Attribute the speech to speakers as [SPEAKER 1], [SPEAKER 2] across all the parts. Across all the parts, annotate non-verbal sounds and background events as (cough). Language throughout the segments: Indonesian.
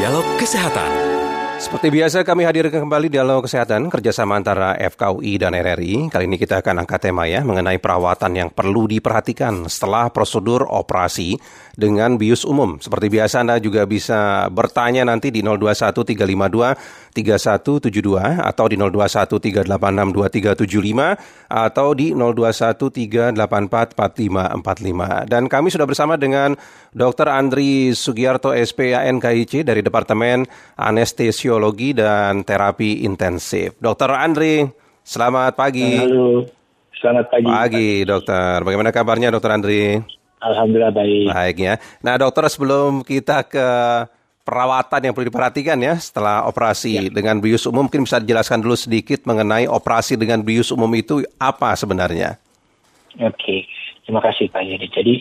[SPEAKER 1] Dialog Kesehatan.
[SPEAKER 2] Seperti biasa kami hadirkan kembali dialog kesehatan kerjasama antara FKUI dan RRI. Kali ini kita akan angkat tema ya mengenai perawatan yang perlu diperhatikan setelah prosedur operasi dengan bius umum. Seperti biasa Anda juga bisa bertanya nanti di 021352 3172 atau di 0213862375 atau di 0213844545. Dan kami sudah bersama dengan Dr. Andri Sugiarto SPAN KIC dari Departemen Anestesi Fisiologi dan Terapi Intensif. Dokter Andri, selamat pagi.
[SPEAKER 3] Halo, selamat pagi.
[SPEAKER 2] Pagi, dokter. Bagaimana kabarnya, dokter Andri?
[SPEAKER 3] Alhamdulillah baik.
[SPEAKER 2] Baik ya. Nah, dokter sebelum kita ke perawatan yang perlu diperhatikan ya setelah operasi ya. dengan bius umum, mungkin bisa dijelaskan dulu sedikit mengenai operasi dengan bius umum itu apa sebenarnya?
[SPEAKER 3] Oke, terima kasih Pak Yedi. Jadi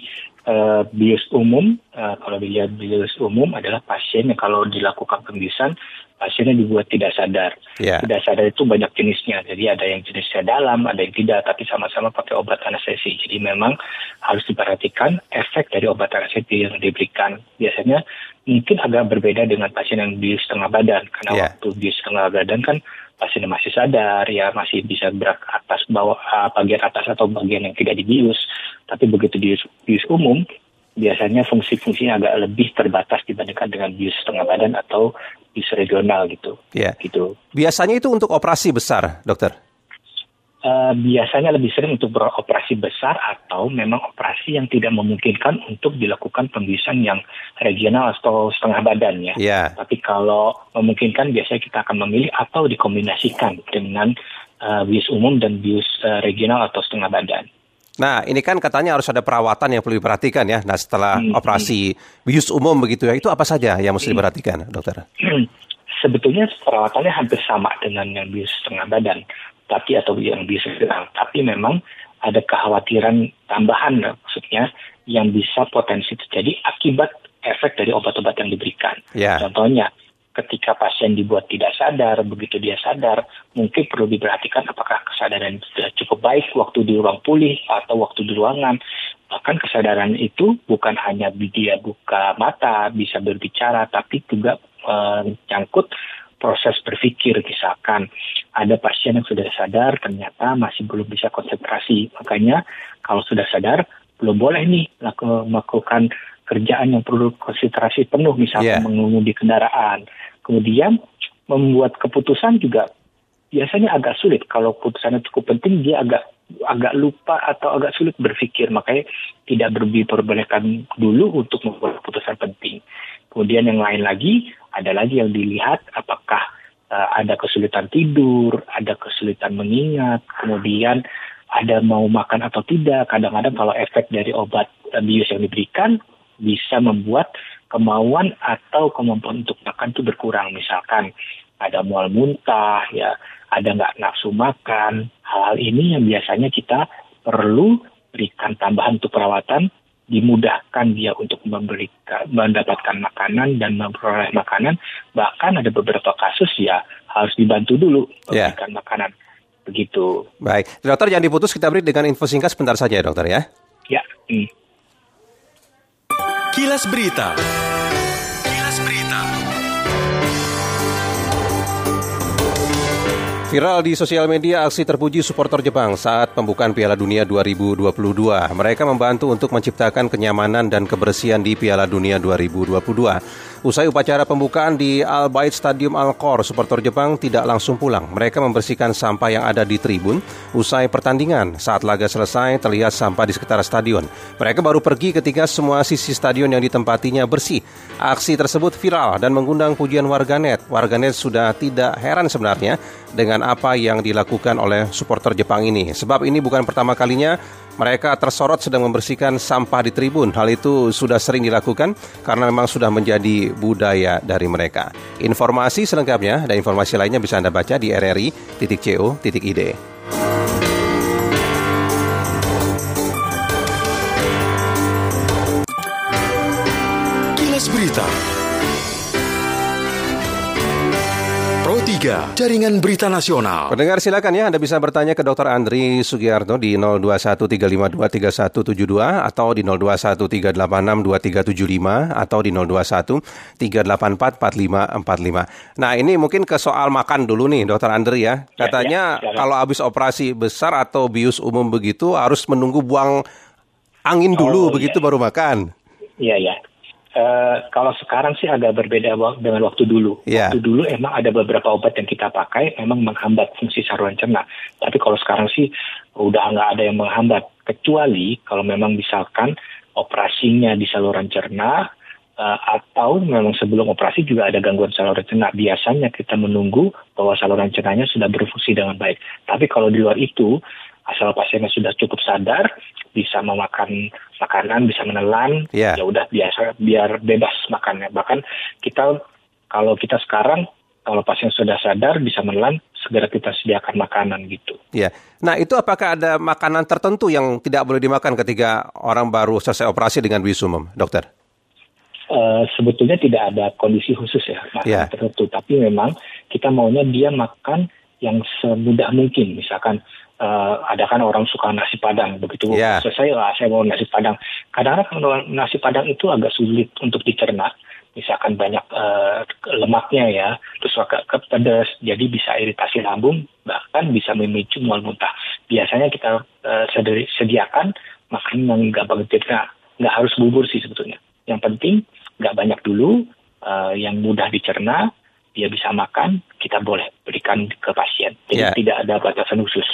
[SPEAKER 3] uh, bius umum, uh, kalau dilihat bius umum adalah pasien yang kalau dilakukan pembiusan pasiennya dibuat tidak sadar. Yeah. Tidak sadar itu banyak jenisnya. Jadi ada yang jenisnya dalam, ada yang tidak, tapi sama-sama pakai obat anestesi. Jadi memang harus diperhatikan efek dari obat anestesi yang diberikan. Biasanya mungkin agak berbeda dengan pasien yang di setengah badan. Karena yeah. waktu di setengah badan kan pasien masih sadar, ya masih bisa gerak atas bawah, uh, bagian atas atau bagian yang tidak dibius. Tapi begitu di bius umum, biasanya fungsi-fungsinya agak lebih terbatas dibandingkan dengan bius setengah badan atau bius regional gitu.
[SPEAKER 2] Ya. Gitu. Biasanya itu untuk operasi besar, dokter?
[SPEAKER 3] Uh, biasanya lebih sering untuk beroperasi besar atau memang operasi yang tidak memungkinkan untuk dilakukan pembiusan yang regional atau setengah badan ya.
[SPEAKER 2] Yeah.
[SPEAKER 3] Tapi kalau memungkinkan biasanya kita akan memilih atau dikombinasikan dengan uh, bius umum dan bius uh, regional atau setengah badan.
[SPEAKER 2] Nah, ini kan katanya harus ada perawatan yang perlu diperhatikan ya. Nah, setelah hmm, operasi hmm. bius umum begitu ya, itu apa saja yang mesti hmm. diperhatikan, dokter?
[SPEAKER 3] Sebetulnya perawatannya hampir sama dengan yang bius setengah badan, tapi atau yang bius sedang. Tapi memang ada kekhawatiran tambahan, maksudnya yang bisa potensi terjadi akibat efek dari obat-obat yang diberikan.
[SPEAKER 2] Yeah.
[SPEAKER 3] Contohnya, ketika pasien dibuat tidak sadar, begitu dia sadar, mungkin perlu diperhatikan apakah kesadaran sudah cukup baik waktu di ruang pulih atau waktu di ruangan. Bahkan kesadaran itu bukan hanya dia buka mata, bisa berbicara, tapi juga menyangkut proses berpikir. Misalkan ada pasien yang sudah sadar, ternyata masih belum bisa konsentrasi. Makanya kalau sudah sadar, belum boleh nih melakukan kerjaan yang perlu konsentrasi penuh, misalnya yeah. mengemudi kendaraan. Kemudian membuat keputusan juga biasanya agak sulit. Kalau keputusannya cukup penting, dia agak agak lupa atau agak sulit berpikir. Makanya tidak diperbolehkan dulu untuk membuat keputusan penting. Kemudian yang lain lagi, ada lagi yang dilihat apakah uh, ada kesulitan tidur, ada kesulitan mengingat, kemudian ada mau makan atau tidak. Kadang-kadang kalau efek dari obat bius yang diberikan, bisa membuat kemauan atau kemampuan untuk makan itu berkurang. Misalkan ada mual muntah, ya, ada nggak nafsu makan. Hal-hal ini yang biasanya kita perlu berikan tambahan untuk perawatan, dimudahkan dia untuk memberikan, mendapatkan makanan dan memperoleh makanan. Bahkan ada beberapa kasus ya harus dibantu dulu ya. memberikan yeah. makanan. Begitu.
[SPEAKER 2] Baik, dokter jangan diputus kita beri dengan info singkat sebentar saja ya dokter ya.
[SPEAKER 3] Ya. Hmm.
[SPEAKER 1] Kilas Berita. Kilas Berita.
[SPEAKER 2] Viral di sosial media aksi terpuji supporter Jepang saat pembukaan Piala Dunia 2022. Mereka membantu untuk menciptakan kenyamanan dan kebersihan di Piala Dunia 2022. Usai upacara pembukaan di Al Bait Stadium Al Khor, supporter Jepang tidak langsung pulang. Mereka membersihkan sampah yang ada di tribun. Usai pertandingan, saat laga selesai, terlihat sampah di sekitar stadion. Mereka baru pergi ketika semua sisi stadion yang ditempatinya bersih. Aksi tersebut viral dan mengundang pujian warganet. Warganet sudah tidak heran sebenarnya dengan apa yang dilakukan oleh supporter Jepang ini. Sebab ini bukan pertama kalinya mereka tersorot sedang membersihkan sampah di tribun. Hal itu sudah sering dilakukan karena memang sudah menjadi budaya dari mereka. Informasi selengkapnya dan informasi lainnya bisa Anda baca di rri.co.id.
[SPEAKER 1] 3, Jaringan Berita Nasional.
[SPEAKER 2] Pendengar silakan ya, Anda bisa bertanya ke Dr. Andri Sugiarto di 0213522372 atau di 0213862375 atau di 0213844545. Nah ini mungkin ke soal makan dulu nih Dr. Andri ya. Katanya
[SPEAKER 3] ya, ya,
[SPEAKER 2] kalau habis operasi besar atau bius umum begitu harus menunggu buang angin dulu
[SPEAKER 3] Oh,
[SPEAKER 2] begitu
[SPEAKER 3] iya.
[SPEAKER 2] baru makan.
[SPEAKER 3] Iya, ya. Eh, kalau sekarang sih agak berbeda dengan waktu dulu.
[SPEAKER 2] Iya.
[SPEAKER 3] Waktu dulu emang ada beberapa obat yang kita pakai memang menghambat fungsi saluran cerna. Tapi kalau sekarang sih udah nggak ada yang menghambat. Kecuali kalau memang misalkan operasinya di saluran cerna eh, atau memang sebelum operasi juga ada gangguan saluran cerna. Biasanya kita menunggu bahwa saluran cernanya sudah berfungsi dengan baik. Tapi kalau di luar itu, asal pasiennya sudah cukup sadar, bisa memakan makanan, bisa menelan,
[SPEAKER 2] Iya.
[SPEAKER 3] ya udah biasa biar bebas makannya. Bahkan kita kalau kita sekarang kalau pasien sudah sadar bisa menelan, segera kita sediakan makanan gitu.
[SPEAKER 2] Ya. Nah, itu apakah ada makanan tertentu yang tidak boleh dimakan ketika orang baru selesai operasi dengan bius umum, dokter?
[SPEAKER 3] Eh, sebetulnya tidak ada kondisi khusus ya makanan
[SPEAKER 2] Iya.
[SPEAKER 3] tertentu, tapi memang kita maunya dia makan yang semudah mungkin. Misalkan eh, ada kan orang suka nasi padang, begitu
[SPEAKER 2] Iya.
[SPEAKER 3] selesai lah saya mau nasi padang. Kadang-kadang nasi padang itu agak sulit untuk dicerna. Misalkan banyak eh, lemaknya ya, terus agak pedas, jadi bisa iritasi lambung, bahkan bisa memicu mual muntah. Biasanya kita sedi- sediakan makanan yang gampang dicerna, nggak harus bubur sih sebetulnya. Yang penting nggak banyak dulu, eh, yang mudah dicerna, dia bisa makan, kita boleh berikan ke pasien. Jadi
[SPEAKER 2] Ya.
[SPEAKER 3] tidak ada batasan khusus.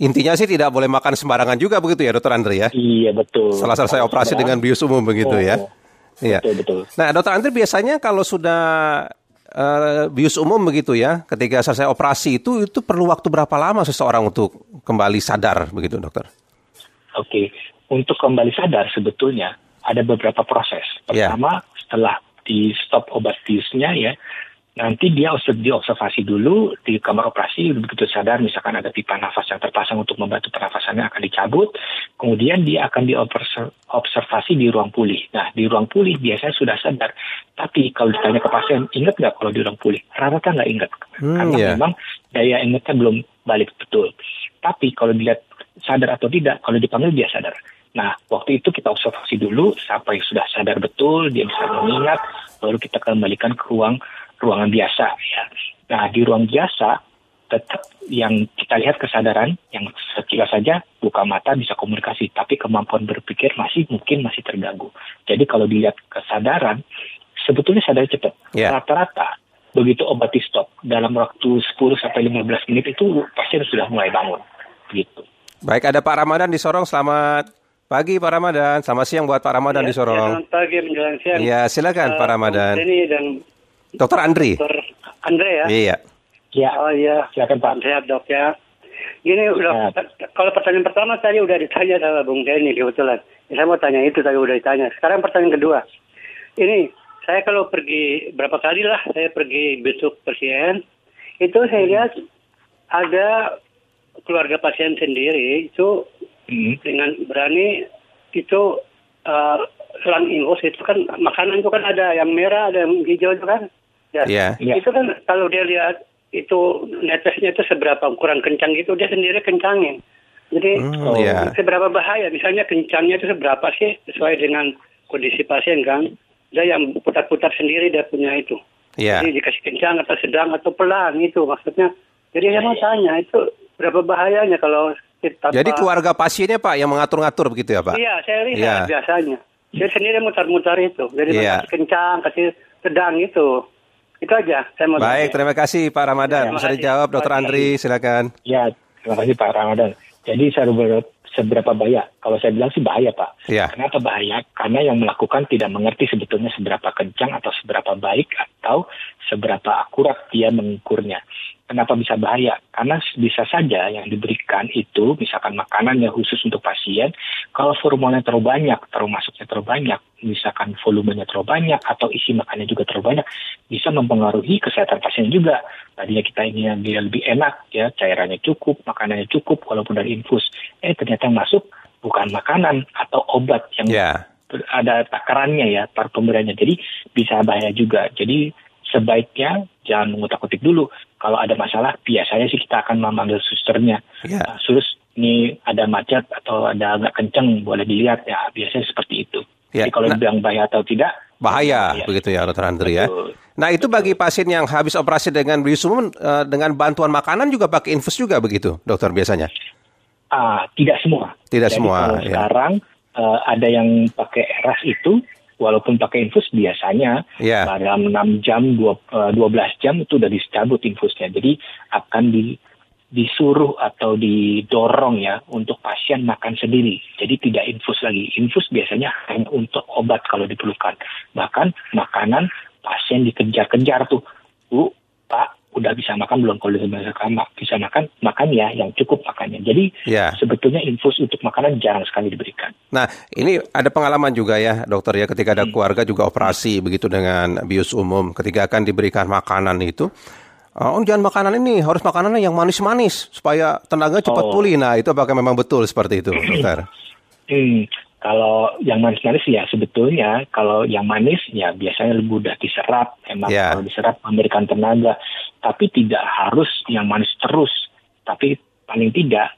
[SPEAKER 2] Intinya sih tidak boleh makan sembarangan juga begitu ya, dokter Andri ya?
[SPEAKER 3] Iya betul.
[SPEAKER 2] Setelah selesai operasi dengan bius umum begitu ya?
[SPEAKER 3] Oh,
[SPEAKER 2] Iya.
[SPEAKER 3] Betul betul.
[SPEAKER 2] Nah, dokter Andri biasanya kalau sudah eh, bius umum begitu ya, ketika selesai operasi itu itu perlu waktu berapa lama seseorang untuk kembali sadar begitu, dokter?
[SPEAKER 3] Oke, untuk kembali sadar sebetulnya ada beberapa proses.
[SPEAKER 2] Ya.
[SPEAKER 3] Pertama, setelah di stop obat biusnya ya, nanti dia obs- diobservasi dulu di kamar operasi begitu sadar misalkan ada pipa nafas yang terpasang untuk membantu pernafasannya akan dicabut. Kemudian dia akan diobservasi di ruang pulih. Nah di ruang pulih biasanya sudah sadar. Tapi kalau ditanya ke pasien ingat nggak kalau di ruang pulih? Rata-rata nggak ingat.
[SPEAKER 2] Hmm,
[SPEAKER 3] karena
[SPEAKER 2] iya.
[SPEAKER 3] memang daya ingatnya belum balik betul. Tapi kalau dilihat sadar atau tidak kalau dipanggil dia sadar. Nah, waktu itu kita observasi dulu sampai sudah sadar betul, dia bisa mengingat, baru kita kembalikan ke ruang ruangan biasa ya. Nah, di ruang biasa tetap yang kita lihat kesadaran yang sekilas saja buka mata bisa komunikasi, tapi kemampuan berpikir masih mungkin masih terganggu. Jadi kalau dilihat kesadaran, sebetulnya sadar cepat.
[SPEAKER 2] Ya.
[SPEAKER 3] Rata-rata begitu obat di stop dalam waktu 10 sampai 15 menit itu pasien sudah mulai bangun. Gitu.
[SPEAKER 2] Baik, ada Pak Ramadan di Sorong. Selamat pagi Pak Ramadan. Selamat siang buat Pak Ramadan di
[SPEAKER 4] Ya,
[SPEAKER 2] Sorong.
[SPEAKER 4] Selamat pagi menjelang siang.
[SPEAKER 2] Iya, silakan Pak
[SPEAKER 4] Eh,
[SPEAKER 2] Ramadan.
[SPEAKER 4] Denny dan
[SPEAKER 2] Dokter Andri.
[SPEAKER 4] Dr. Andre ya.
[SPEAKER 2] Iya.
[SPEAKER 3] Ya,
[SPEAKER 4] Oh iya.
[SPEAKER 3] silakan Pak.
[SPEAKER 4] Sehat dok ya. Gini udah kalau pertanyaan pertama tadi udah ditanya sama Bung Denny kebetulan. Ya, saya mau tanya itu tadi udah ditanya. Sekarang pertanyaan kedua. Ini saya kalau pergi berapa kali lah saya pergi besok pasien itu saya lihat ada keluarga pasien sendiri itu
[SPEAKER 3] Hmm.
[SPEAKER 4] dengan berani itu uh, selang ingus itu kan makanan itu kan ada yang merah ada yang hijau itu kan ya
[SPEAKER 2] Iya.
[SPEAKER 3] Iya.
[SPEAKER 4] itu kan kalau dia lihat itu netesnya itu seberapa kurang kencang gitu dia sendiri kencangin jadi
[SPEAKER 2] Hmm, iya.
[SPEAKER 4] seberapa bahaya misalnya kencangnya itu seberapa sih sesuai dengan kondisi pasien kan dia yang putar-putar sendiri dia punya itu
[SPEAKER 2] Iya.
[SPEAKER 4] jadi dikasih kencang atau sedang atau pelan itu maksudnya jadi saya mau tanya itu berapa bahayanya kalau kita
[SPEAKER 2] Jadi keluarga pasiennya Pak yang mengatur-ngatur begitu ya Pak?
[SPEAKER 4] Iya, saya lihat
[SPEAKER 2] Iya.
[SPEAKER 4] biasanya. Dia sendiri mutar-mutar itu. Jadi kasih kencang, kasih sedang itu. Itu aja. Saya mau
[SPEAKER 2] Baik,
[SPEAKER 4] tanya.
[SPEAKER 2] terima kasih Pak Ramadan. Bisa dijawab Dokter Andri, silakan.
[SPEAKER 3] Ya, terima kasih Pak Ramadan. Jadi seberapa, seberapa bahaya? Kalau saya bilang sih bahaya Pak.
[SPEAKER 2] Iya.
[SPEAKER 3] Kenapa bahaya? Karena yang melakukan tidak mengerti sebetulnya seberapa kencang atau seberapa baik atau seberapa akurat dia mengukurnya. Kenapa bisa bahaya? Karena bisa saja yang diberikan itu, misalkan makanan yang khusus untuk pasien, kalau volumenya terlalu banyak, terlalu masuknya terlalu banyak, misalkan volumenya terlalu banyak atau isi makannya juga terlalu banyak, bisa mempengaruhi kesehatan pasien juga. Tadinya kita ingin yang dia lebih enak, ya cairannya cukup, makanannya cukup, walaupun dari infus. Eh ternyata yang masuk bukan makanan atau obat yang
[SPEAKER 2] Ya.
[SPEAKER 3] ada takarannya ya pemberiannya. Jadi bisa bahaya juga. Jadi sebaiknya jangan mengutak-utik dulu. kalau ada masalah biasanya sih kita akan memanggil susternya.
[SPEAKER 2] Ya.
[SPEAKER 3] Uh, sus ini ada macet atau ada agak kenceng boleh dilihat ya biasanya seperti itu.
[SPEAKER 2] Ya,
[SPEAKER 3] Jadi kalau
[SPEAKER 2] nah-
[SPEAKER 3] dibilang bahaya atau tidak
[SPEAKER 2] Bahaya,
[SPEAKER 3] ya,
[SPEAKER 2] begitu ya, Dokter Andri ya.
[SPEAKER 3] Betul.
[SPEAKER 2] Nah, itu bagi pasien yang habis operasi dengan bius umum eh, dengan bantuan makanan juga pakai infus juga begitu, dokter biasanya.
[SPEAKER 3] Ah, tidak semua.
[SPEAKER 2] Tidak
[SPEAKER 3] Jadi
[SPEAKER 2] semua,
[SPEAKER 3] Kalau
[SPEAKER 2] ya.
[SPEAKER 3] sekarang eh, ada yang pakai eras itu, walaupun pakai infus biasanya
[SPEAKER 2] Ya.
[SPEAKER 3] dalam 6 jam, dua- eh, 12 jam itu udah dicabut infusnya. Jadi akan di, disuruh atau didorong ya untuk pasien makan sendiri. Jadi tidak infus lagi. Infus biasanya hanya untuk obat kalau diperlukan. Bahkan makanan pasien dikejar-kejar tuh. Bu, Pak, udah bisa makan belum? Kalau bisa makan, bisa makan, makan ya yang cukup makannya. Jadi
[SPEAKER 2] Ya.
[SPEAKER 3] sebetulnya infus untuk makanan jarang sekali diberikan.
[SPEAKER 2] Nah, ini ada pengalaman juga ya, dokter ya, ketika ada keluarga juga operasi begitu dengan bius umum, ketika akan diberikan makanan itu, oh jangan makanan ini, harus makanannya yang manis-manis supaya tenaga cepat
[SPEAKER 3] Oh.
[SPEAKER 2] pulih. Nah, itu apakah memang betul seperti itu, (clears throat) dokter?
[SPEAKER 3] Hmm, kalau yang manis-manis ya sebetulnya kalau yang manis ya biasanya lebih mudah diserap, emang
[SPEAKER 2] Ya.
[SPEAKER 3] kalau diserap memberikan tenaga, tapi tidak harus yang manis terus, tapi paling tidak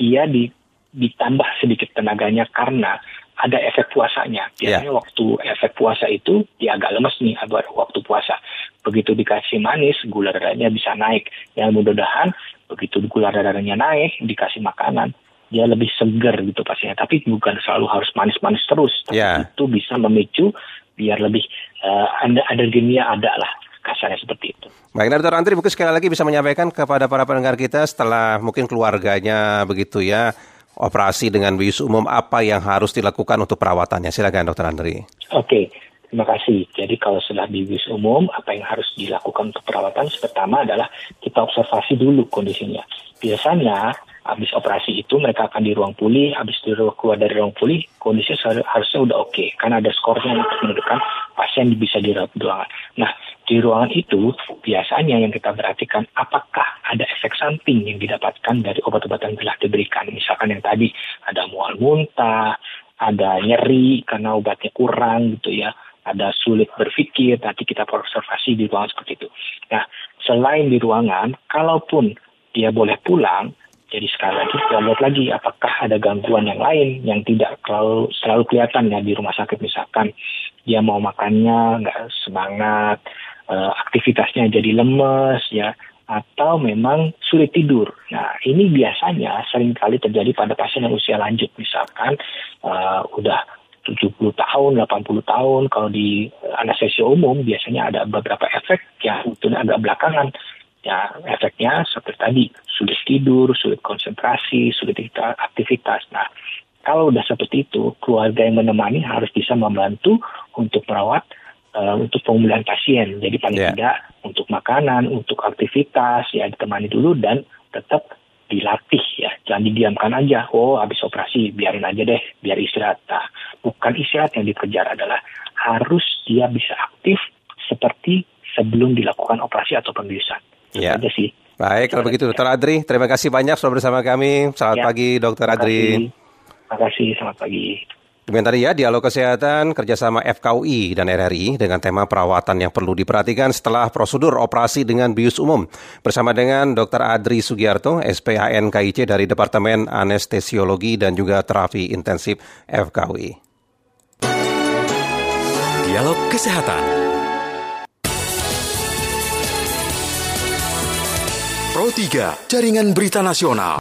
[SPEAKER 3] dia di, ditambah sedikit tenaganya karena ada efek puasanya. Biasanya waktu efek puasa itu dia agak lemes nih agak waktu puasa. Begitu dikasih manis, gula darahnya bisa naik. Yang mudah-mudahan begitu gula darahnya naik, dikasih makanan, dia lebih segar gitu pastinya. Tapi bukan selalu harus manis-manis terus. Tapi
[SPEAKER 2] Ya.
[SPEAKER 3] itu bisa memicu biar lebih eh, ada alerginya ada lah kasarnya seperti itu.
[SPEAKER 2] Baik, nah, dokter Andri mungkin sekali lagi bisa menyampaikan kepada para pendengar kita setelah mungkin keluarganya begitu ya, operasi dengan bius umum apa yang harus dilakukan untuk perawatannya. Silakan, dokter Andri.
[SPEAKER 3] Oke, terima kasih. Jadi kalau sudah di bis umum, apa yang harus dilakukan untuk perawatan? Pertama adalah kita observasi dulu kondisinya. Biasanya habis operasi itu mereka akan di ruang pulih, habis keluar dari ruang pulih, kondisi harusnya udah oke, karena ada skornya untuk menunjukkan pasien bisa dirawat di ruangan. Nah, di ruangan itu biasanya yang kita perhatikan apakah ada efek samping yang didapatkan dari obat-obatan yang telah diberikan. Misalkan yang tadi ada mual muntah, ada nyeri karena obatnya kurang gitu ya, ada sulit berpikir, nanti kita observasi di ruangan seperti itu. Nah, selain di ruangan, kalaupun dia boleh pulang, jadi sekali lagi kita lihat lagi apakah ada gangguan yang lain yang tidak selalu, selalu kelihatan ya di rumah sakit. Misalkan dia mau makannya nggak semangat, eh, aktivitasnya jadi lemes ya, atau memang sulit tidur. Nah ini biasanya sering kali terjadi pada pasien yang usia lanjut. Misalkan eh, udah 70 tahun, 80 tahun, kalau di anestesi umum biasanya ada beberapa efek yang sebetulnya agak belakangan ya efeknya seperti tadi sulit tidur, sulit konsentrasi, sulit aktivitas. Nah, kalau udah seperti itu, keluarga yang menemani harus bisa membantu untuk merawat eh, untuk pemulihan pasien. Jadi paling
[SPEAKER 2] Ya.
[SPEAKER 3] tidak untuk makanan, untuk aktivitas ya ditemani dulu dan tetap dilatih ya, jangan didiamkan aja. Oh, habis operasi biarin aja deh, biar istirahat. Nah, bukan istirahat yang dikejar adalah harus dia bisa aktif seperti sebelum dilakukan operasi atau pembiusan. Itu
[SPEAKER 2] Ya.
[SPEAKER 3] aja sih.
[SPEAKER 2] Baik, kalau begitu Dokter Adri, terima kasih banyak sudah bersama kami. Selamat
[SPEAKER 3] Ya.
[SPEAKER 2] pagi Dokter
[SPEAKER 3] Terima
[SPEAKER 2] Adri.
[SPEAKER 3] Terima kasih, selamat pagi.
[SPEAKER 2] Demikian tadi ya, dialog kesehatan kerjasama FKUI dan RRI dengan tema perawatan yang perlu diperhatikan setelah prosedur operasi dengan bius umum. Bersama dengan Dr. Adri Sugiarto, SPAN KIC dari Departemen Anestesiologi dan juga Terapi Intensif FKUI.
[SPEAKER 1] Dialog Kesehatan. Pro 3, Jaringan Berita Nasional.